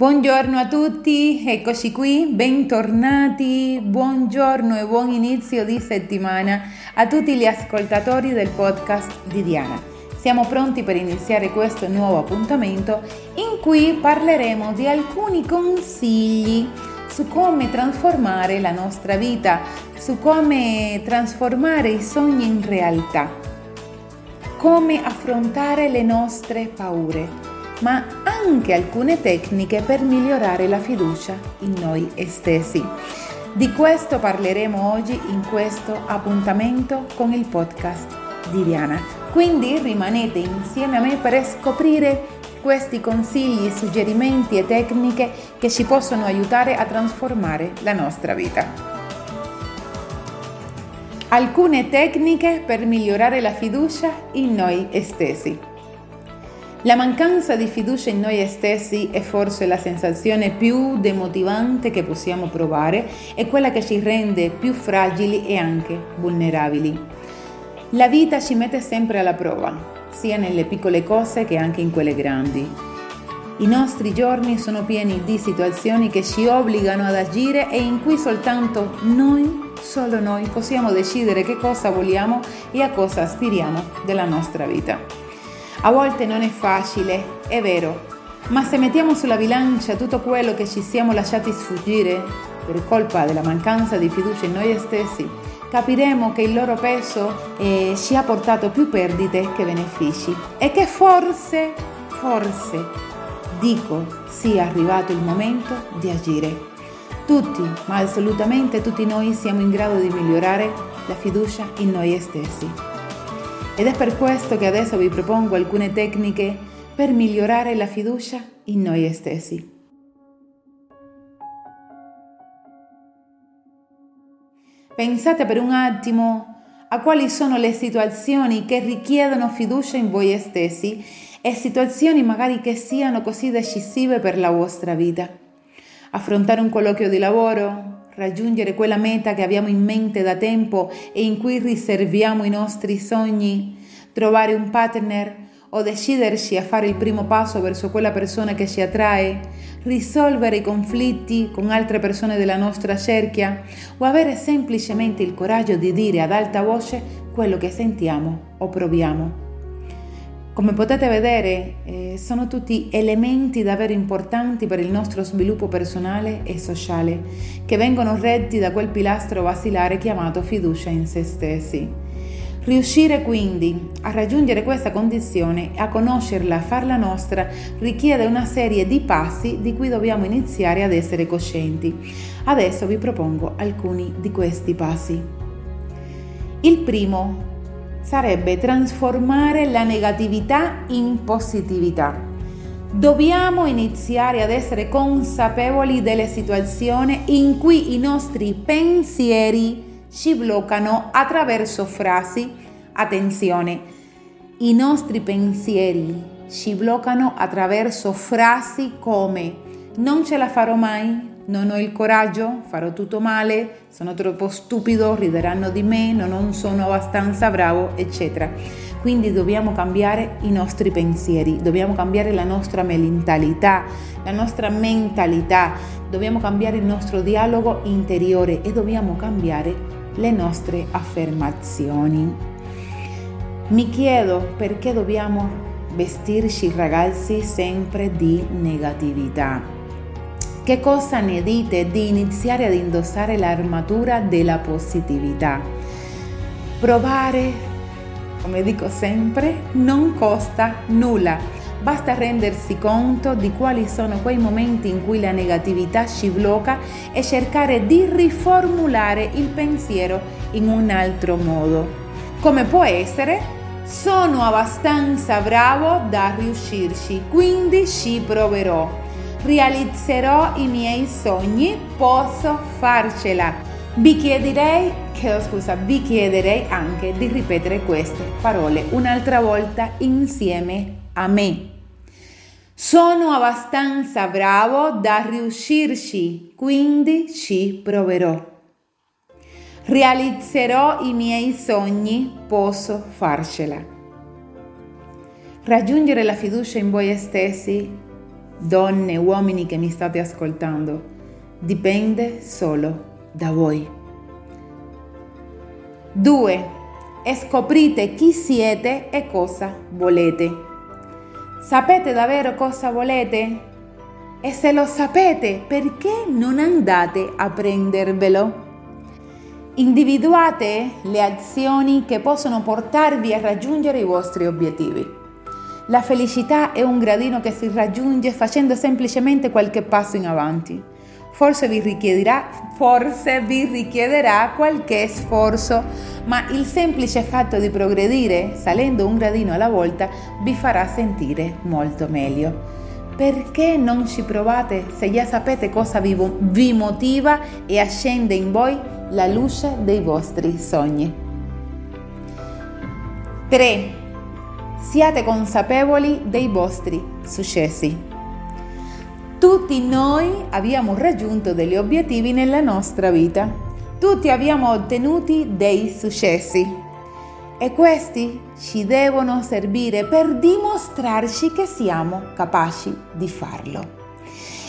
Buongiorno a tutti, eccoci qui, bentornati, buongiorno e buon inizio di settimana a tutti gli ascoltatori del podcast di Diana. Siamo pronti per iniziare questo nuovo appuntamento in cui parleremo di alcuni consigli su come trasformare la nostra vita, su come trasformare i sogni in realtà, come affrontare le nostre paure ma anche alcune tecniche per migliorare la fiducia in noi stessi. Di questo parleremo oggi in questo appuntamento con il podcast di Diana. Quindi rimanete insieme a me per scoprire questi consigli, suggerimenti e tecniche che ci possono aiutare a trasformare la nostra vita. Alcune tecniche per migliorare la fiducia in noi stessi. La mancanza di fiducia in noi stessi è forse la sensazione più demotivante che possiamo provare e quella che ci rende più fragili e anche vulnerabili. La vita ci mette sempre alla prova, sia nelle piccole cose che anche in quelle grandi. I nostri giorni sono pieni di situazioni che ci obbligano ad agire e in cui soltanto noi, solo noi, possiamo decidere che cosa vogliamo e a cosa aspiriamo della nostra vita. A volte non è facile, è vero, ma se mettiamo sulla bilancia tutto quello che ci siamo lasciati sfuggire per colpa della mancanza di fiducia in noi stessi, capiremo che il loro peso eh, ci ha portato più perdite che benefici e che forse, forse, dico, sia arrivato il momento di agire. Tutti, ma assolutamente tutti noi siamo in grado di migliorare la fiducia in noi stessi. Ed è per questo che adesso vi propongo alcune tecniche per migliorare la fiducia in noi stessi. Pensate per un attimo a quali sono le situazioni che richiedono fiducia in voi stessi e situazioni magari che siano così decisive per la vostra vita. Affrontare un colloquio di lavoro, raggiungere quella meta che abbiamo in mente da tempo e in cui riserviamo i nostri sogni, trovare un partner o deciderci a fare il primo passo verso quella persona che ci attrae, risolvere i conflitti con altre persone della nostra cerchia? O avere semplicemente il coraggio di dire ad alta voce quello che sentiamo o proviamo. Come potete vedere, eh, sono tutti elementi davvero importanti per il nostro sviluppo personale e sociale, che vengono retti da quel pilastro basilare chiamato fiducia in se stessi. Riuscire quindi a raggiungere questa condizione a conoscerla, a farla nostra, richiede una serie di passi di cui dobbiamo iniziare ad essere coscienti. Adesso vi propongo alcuni di questi passi. Il primo sarebbe trasformare la negatività in positività. Dobbiamo iniziare ad essere consapevoli delle situazioni in cui i nostri pensieri ci bloccano attraverso frasi, attenzione, i nostri pensieri ci bloccano attraverso frasi come non ce la farò mai, non ho il coraggio, farò tutto male, sono troppo stupido, rideranno di me, non sono abbastanza bravo, eccetera. Quindi dobbiamo cambiare i nostri pensieri, dobbiamo cambiare la nostra mentalità, la nostra mentalità, dobbiamo cambiare il nostro dialogo interiore e dobbiamo cambiare le nostre affermazioni. Mi chiedo perché dobbiamo vestirci ragazzi sempre di negatività. Che cosa ne dite di iniziare ad indossare l'armatura della positività? Provare, come dico sempre, non costa nulla. Basta rendersi conto di quali sono quei momenti in cui la negatività ci blocca e cercare di riformulare il pensiero in un altro modo. Come può essere? Sono abbastanza bravo da riuscirci, quindi ci proverò realizzerò i miei sogni, posso farcela. Vi chiederei, chiedo scusa, vi chiederei anche di ripetere queste parole un'altra volta insieme a me. Sono abbastanza bravo da riuscirci, quindi ci proverò. Realizzerò i miei sogni, posso farcela. Raggiungere la fiducia in voi stessi donne, uomini che mi state ascoltando, dipende solo da voi. 2. Scoprite chi siete e cosa volete. Sapete davvero cosa volete? E se lo sapete, perché non andate a prendervelo? Individuate le azioni che possono portarvi a raggiungere i vostri obiettivi. La felicità è un gradino che si raggiunge facendo semplicemente qualche passo in avanti. Forse vi forse vi richiederà qualche sforzo, ma il semplice fatto di progredire salendo un gradino alla volta vi farà sentire molto meglio. Perché non ci provate se già sapete cosa vi, vi motiva e accende in voi la luce dei vostri sogni? 3. Siate consapevoli dei vostri successi. Tutti noi abbiamo raggiunto degli obiettivi nella nostra vita. Tutti abbiamo ottenuto dei successi e questi ci devono servire per dimostrarci che siamo capaci di farlo.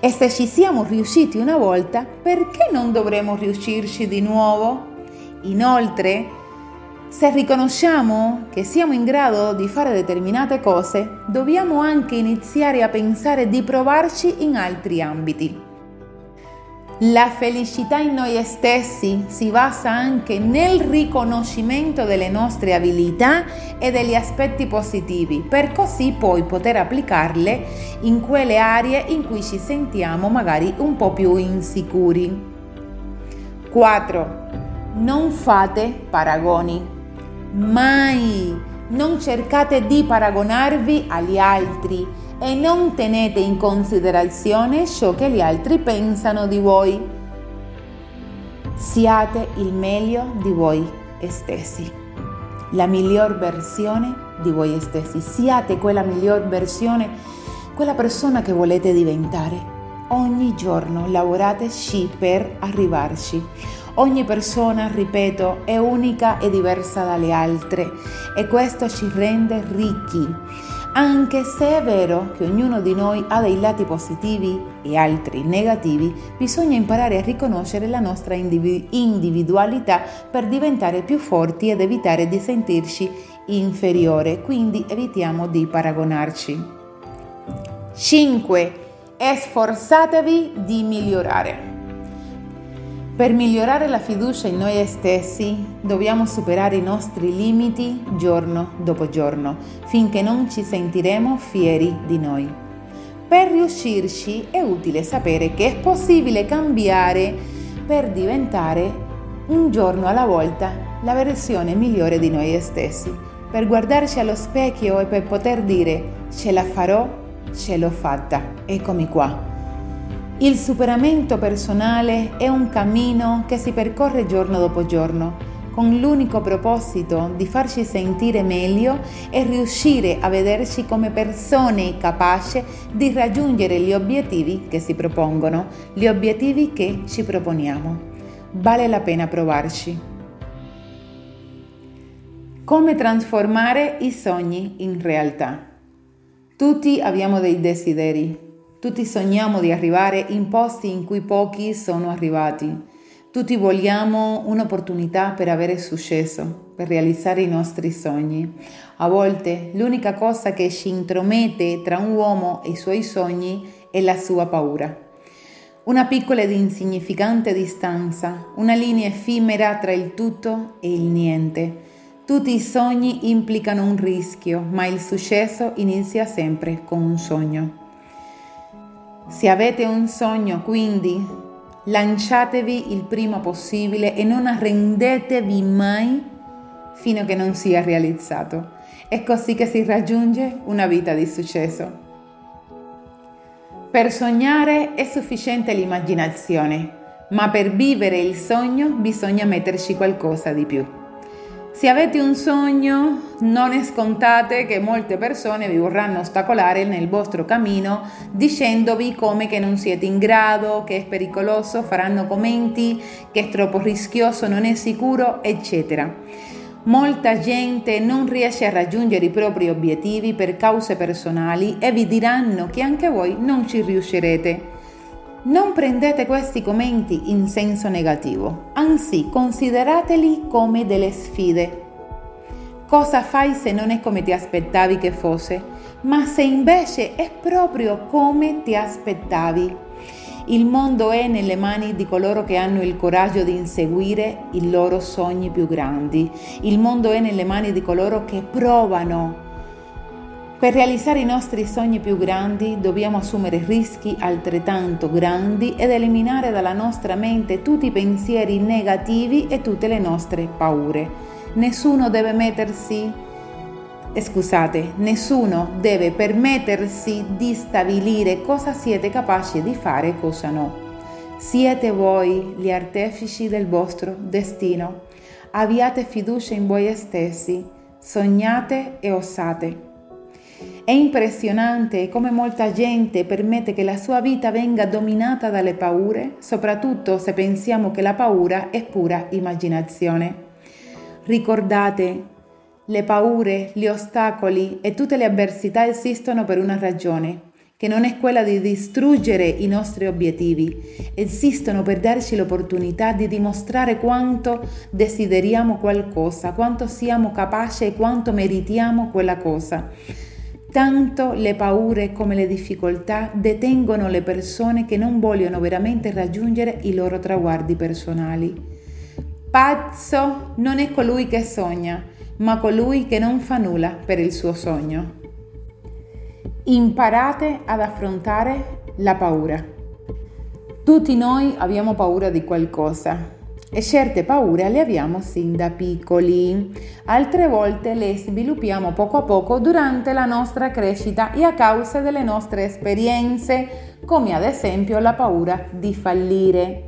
E se ci siamo riusciti una volta, perché non dovremo riuscirci di nuovo? Inoltre, se riconosciamo che siamo in grado di fare determinate cose, dobbiamo anche iniziare a pensare di provarci in altri ambiti. La felicità in noi stessi si basa anche nel riconoscimento delle nostre abilità e degli aspetti positivi, per così poi poter applicarle in quelle aree in cui ci sentiamo magari un po' più insicuri. 4. Non fate paragoni. Mai. Non cercate di paragonarvi agli altri e non tenete in considerazione ciò che gli altri pensano di voi. Siate il meglio di voi stessi, la miglior versione di voi stessi. Siate quella miglior versione, quella persona che volete diventare. Ogni giorno lavorateci per arrivarci. Ogni persona, ripeto, è unica e diversa dalle altre e questo ci rende ricchi anche se è vero che ognuno di noi ha dei lati positivi e altri negativi, bisogna imparare a riconoscere la nostra individualità per diventare più forti ed evitare di sentirci inferiore, quindi evitiamo di paragonarci. 5. Sforzatevi di migliorare. Per migliorare la fiducia in noi stessi dobbiamo superare i nostri limiti giorno dopo giorno finché non ci sentiremo fieri di noi. Per riuscirci è utile sapere che è possibile cambiare per diventare un giorno alla volta la versione migliore di noi stessi, per guardarci allo specchio e per poter dire ce la farò, ce l'ho fatta, eccomi qua. Il superamento personale è un cammino che si percorre giorno dopo giorno, con l'unico proposito di farci sentire meglio e riuscire a vederci come persone capaci di raggiungere gli obiettivi che si propongono, gli obiettivi che ci proponiamo. Vale la pena provarci. Come trasformare i sogni in realtà? Tutti abbiamo dei desideri, tutti sogniamo di arrivare in posti in cui pochi sono arrivati. Tutti vogliamo un'opportunità per avere successo, per realizzare i nostri sogni. A volte l'unica cosa che ci intromette tra un uomo e i suoi sogni è la sua paura. Una piccola ed insignificante distanza, una linea effimera tra il tutto e il niente. Tutti i sogni implicano un rischio, ma il successo inizia sempre con un sogno. Se avete un sogno, quindi, lanciatevi il prima possibile e non arrendetevi mai fino a che non sia realizzato. È così che si raggiunge una vita di successo. Per sognare è sufficiente l'immaginazione, ma per vivere il sogno bisogna metterci qualcosa di più. Se avete un sogno, non scontate che molte persone vi vorranno ostacolare nel vostro cammino dicendovi come che non siete in grado, che è pericoloso, faranno commenti, che è troppo rischioso, non è sicuro, eccetera. Molta gente non riesce a raggiungere i propri obiettivi per cause personali e vi diranno che anche voi non ci riuscirete. Non prendete questi commenti in senso negativo, anzi considerateli come delle sfide. Cosa fai se non è come ti aspettavi che fosse, ma se invece è proprio come ti aspettavi? Il mondo è nelle mani di coloro che hanno il coraggio di inseguire i loro sogni più grandi. Il mondo è nelle mani di coloro che provano. Per realizzare i nostri sogni più grandi dobbiamo assumere rischi altrettanto grandi ed eliminare dalla nostra mente tutti i pensieri negativi e tutte le nostre paure. Nessuno deve mettersi scusate, nessuno deve permettersi di stabilire cosa siete capaci di fare e cosa no. Siete voi gli artefici del vostro destino. Abbiate fiducia in voi stessi, sognate e osate. È impressionante come molta gente permette che la sua vita venga dominata dalle paure, soprattutto se pensiamo che la paura è pura immaginazione. Ricordate le paure, gli ostacoli e tutte le avversità esistono per una ragione, che non è quella di distruggere i nostri obiettivi, esistono per darci l'opportunità di dimostrare quanto desideriamo qualcosa, quanto siamo capaci e quanto meritiamo quella cosa. Tanto le paure come le difficoltà detengono le persone che non vogliono veramente raggiungere i loro traguardi personali. Pazzo non è colui che sogna, ma colui che non fa nulla per il suo sogno. Imparate ad affrontare la paura. Tutti noi abbiamo paura di qualcosa e certe paure le abbiamo sin da piccoli. Altre volte le sviluppiamo poco a poco durante la nostra crescita e a causa delle nostre esperienze, come ad esempio la paura di fallire.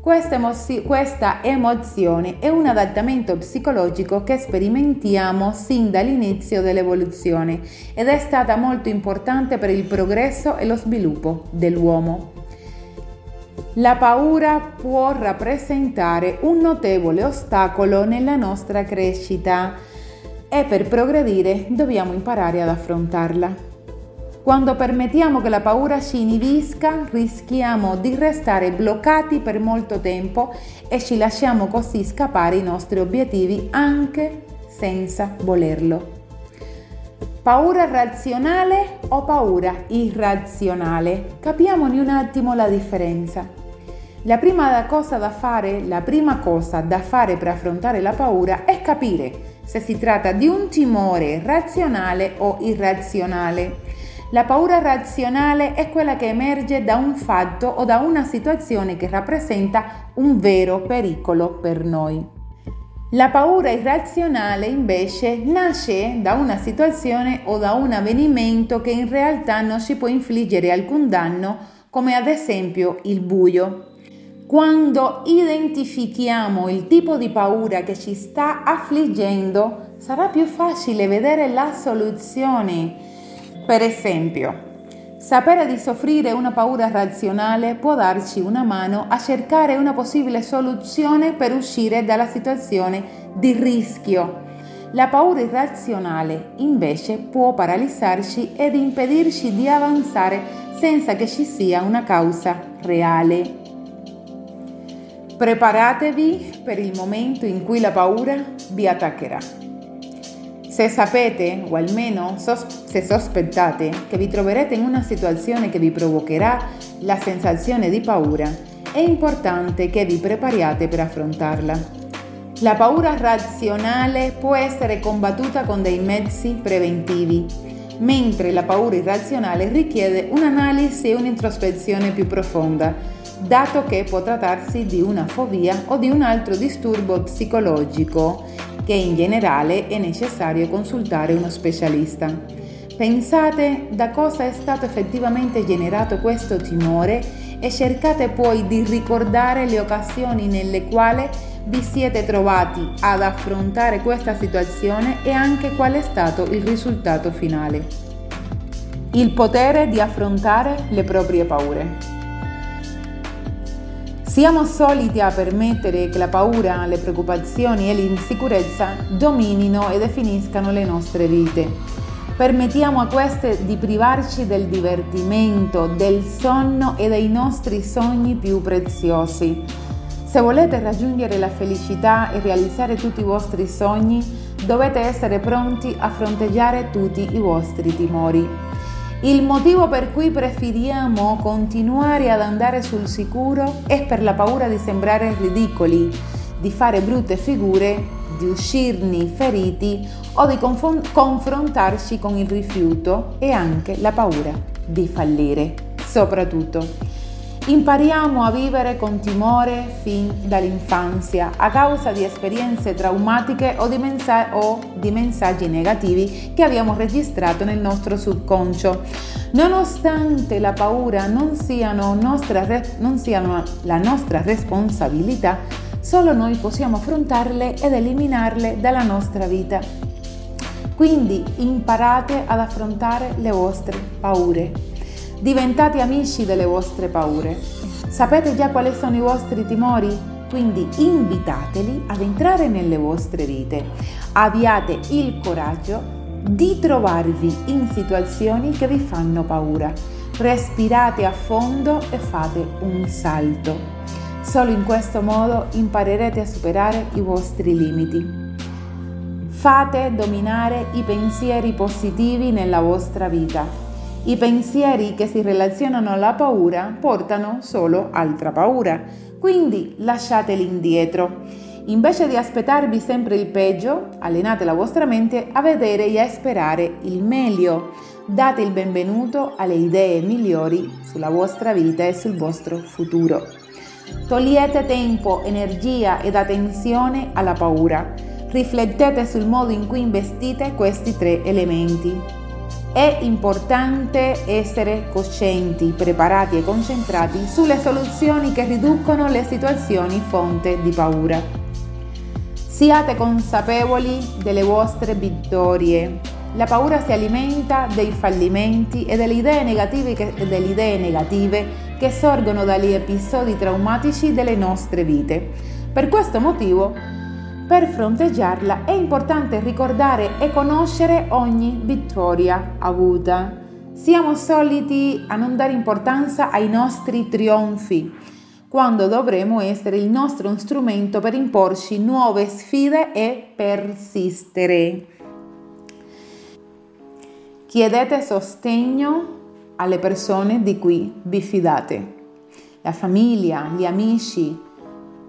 Questa, emozio- questa emozione è un adattamento psicologico che sperimentiamo sin dall'inizio dell'evoluzione ed è stata molto importante per il progresso e lo sviluppo dell'uomo. La paura può rappresentare un notevole ostacolo nella nostra crescita e per progredire dobbiamo imparare ad affrontarla. Quando permettiamo che la paura ci inibisca, rischiamo di restare bloccati per molto tempo e ci lasciamo così scappare i nostri obiettivi anche senza volerlo. Paura razionale o paura irrazionale? Capiamone un attimo la differenza. La prima cosa da fare, la prima cosa da fare per affrontare la paura è capire se si tratta di un timore razionale o irrazionale. La paura razionale è quella che emerge da un fatto o da una situazione che rappresenta un vero pericolo per noi. La paura irrazionale invece nasce da una situazione o da un avvenimento che in realtà non ci può infliggere alcun danno, come ad esempio il buio. Quando identifichiamo il tipo di paura che ci sta affliggendo, sarà più facile vedere la soluzione per esempio, sapere di soffrire una paura razionale può darci una mano a cercare una possibile soluzione per uscire dalla situazione di rischio. La paura irrazionale invece può paralizzarci ed impedirci di avanzare senza che ci sia una causa reale. Preparatevi per il momento in cui la paura vi attaccherà. Se sapete, o almeno sos- se sospettate, che vi troverete in una situazione che vi provocherà la sensazione di paura, è importante che vi prepariate per affrontarla. La paura razionale può essere combattuta con dei mezzi preventivi, mentre la paura irrazionale richiede un'analisi e un'introspezione più profonda, dato che può trattarsi di una fobia o di un altro disturbo psicologico che in generale è necessario consultare uno specialista. Pensate da cosa è stato effettivamente generato questo timore e cercate poi di ricordare le occasioni nelle quali vi siete trovati ad affrontare questa situazione e anche qual è stato il risultato finale. Il potere di affrontare le proprie paure. Siamo soliti a permettere che la paura, le preoccupazioni e l'insicurezza dominino e definiscano le nostre vite. Permettiamo a queste di privarci del divertimento, del sonno e dei nostri sogni più preziosi. Se volete raggiungere la felicità e realizzare tutti i vostri sogni, dovete essere pronti a fronteggiare tutti i vostri timori. Il motivo per cui preferiamo continuare ad andare sul sicuro è per la paura di sembrare ridicoli, di fare brutte figure, di uscirne feriti o di confon- confrontarci con il rifiuto e anche la paura di fallire, soprattutto. Impariamo a vivere con timore fin dall'infanzia a causa di esperienze traumatiche o di, mensa- o di, messaggi negativi che abbiamo registrato nel nostro subconscio. Nonostante la paura non siano, nostra, non siano la nostra responsabilità, solo noi possiamo affrontarle ed eliminarle dalla nostra vita. Quindi imparate ad affrontare le vostre paure Diventate amici delle vostre paure. Sapete già quali sono i vostri timori? Quindi invitateli ad entrare nelle vostre vite. Abbiate il coraggio di trovarvi in situazioni che vi fanno paura. Respirate a fondo e fate un salto. Solo in questo modo imparerete a superare i vostri limiti. Fate dominare i pensieri positivi nella vostra vita. I pensieri che si relazionano alla paura portano solo altra paura, quindi lasciateli indietro. Invece di aspettarvi sempre il peggio, allenate la vostra mente a vedere e a sperare il meglio. Date il benvenuto alle idee migliori sulla vostra vita e sul vostro futuro. Togliete tempo, energia ed attenzione alla paura. Riflettete sul modo in cui investite questi tre elementi. È importante essere coscienti, preparati e concentrati sulle soluzioni che riducono le situazioni fonte di paura. Siate consapevoli delle vostre vittorie. La paura si alimenta dei fallimenti e delle idee negative che, delle idee negative che sorgono dagli episodi traumatici delle nostre vite. Per questo motivo per fronteggiarla è importante ricordare e conoscere ogni vittoria avuta. Siamo soliti a non dare importanza ai nostri trionfi, quando dovremo essere il nostro strumento per imporci nuove sfide e persistere. Chiedete sostegno alle persone di cui vi fidate, la famiglia, gli amici,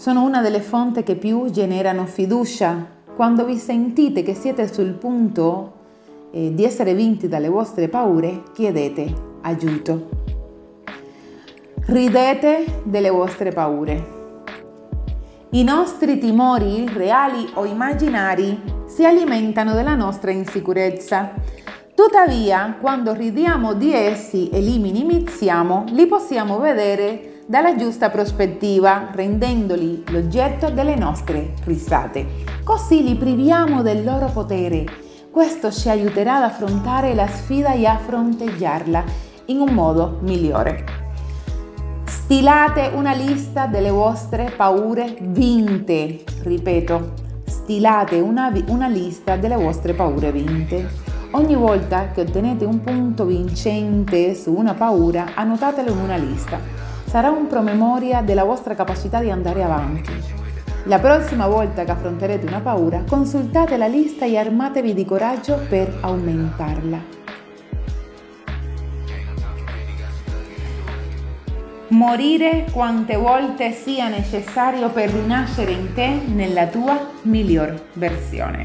sono una delle fonti che più generano fiducia. Quando vi sentite che siete sul punto eh, di essere vinti dalle vostre paure, chiedete aiuto. Ridete delle vostre paure. I nostri timori, reali o immaginari, si alimentano della nostra insicurezza. Tuttavia, quando ridiamo di essi e li minimizziamo, li possiamo vedere dalla giusta prospettiva, rendendoli l'oggetto delle nostre risate. Così li priviamo del loro potere. Questo ci aiuterà ad affrontare la sfida e a fronteggiarla in un modo migliore. Stilate una lista delle vostre paure vinte. Ripeto, stilate una, una lista delle vostre paure vinte. Ogni volta che ottenete un punto vincente su una paura, annotatelo in una lista sarà un promemoria della vostra capacità di andare avanti. La prossima volta che affronterete una paura, consultate la lista e armatevi di coraggio per aumentarla. Morire quante volte sia necessario per rinascere in te nella tua miglior versione.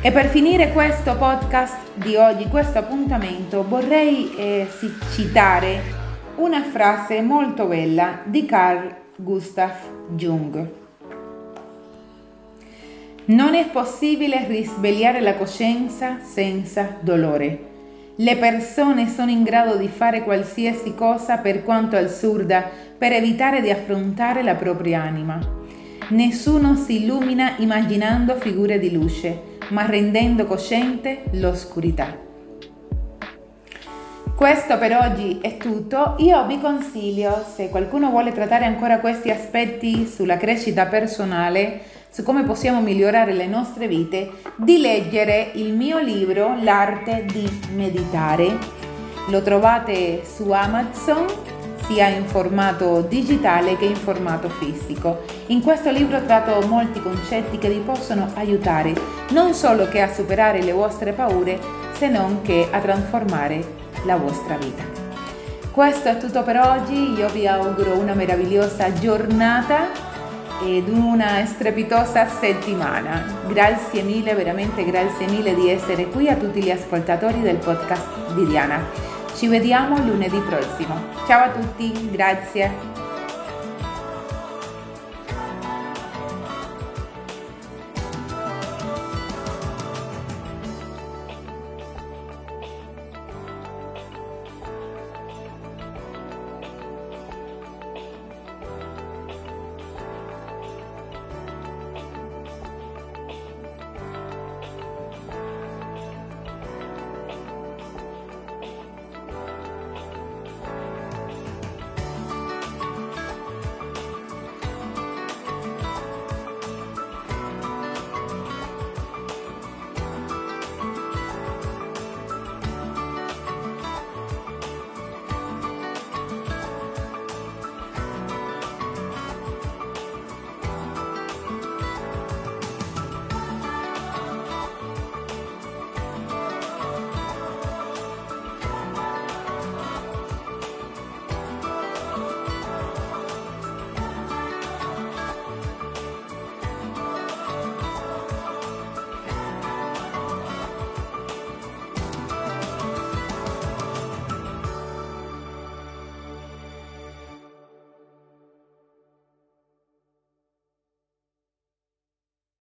E per finire questo podcast di oggi, questo appuntamento, vorrei eh, citare una frase molto bella di Carl Gustav Jung. Non è possibile risvegliare la coscienza senza dolore. Le persone sono in grado di fare qualsiasi cosa, per quanto assurda, per evitare di affrontare la propria anima. Nessuno si illumina immaginando figure di luce, ma rendendo cosciente l'oscurità. Questo per oggi è tutto. Io vi consiglio, se qualcuno vuole trattare ancora questi aspetti sulla crescita personale, su come possiamo migliorare le nostre vite, di leggere il mio libro L'arte di meditare. Lo trovate su Amazon sia in formato digitale che in formato fisico. In questo libro tratto molti concetti che vi possono aiutare non solo che a superare le vostre paure, se non che a trasformare la vostra vita. Questo è tutto per oggi, io vi auguro una meravigliosa giornata ed una strepitosa settimana. Grazie mille, veramente grazie mille di essere qui a tutti gli ascoltatori del podcast di Diana. Ci vediamo lunedì prossimo. Ciao a tutti, grazie.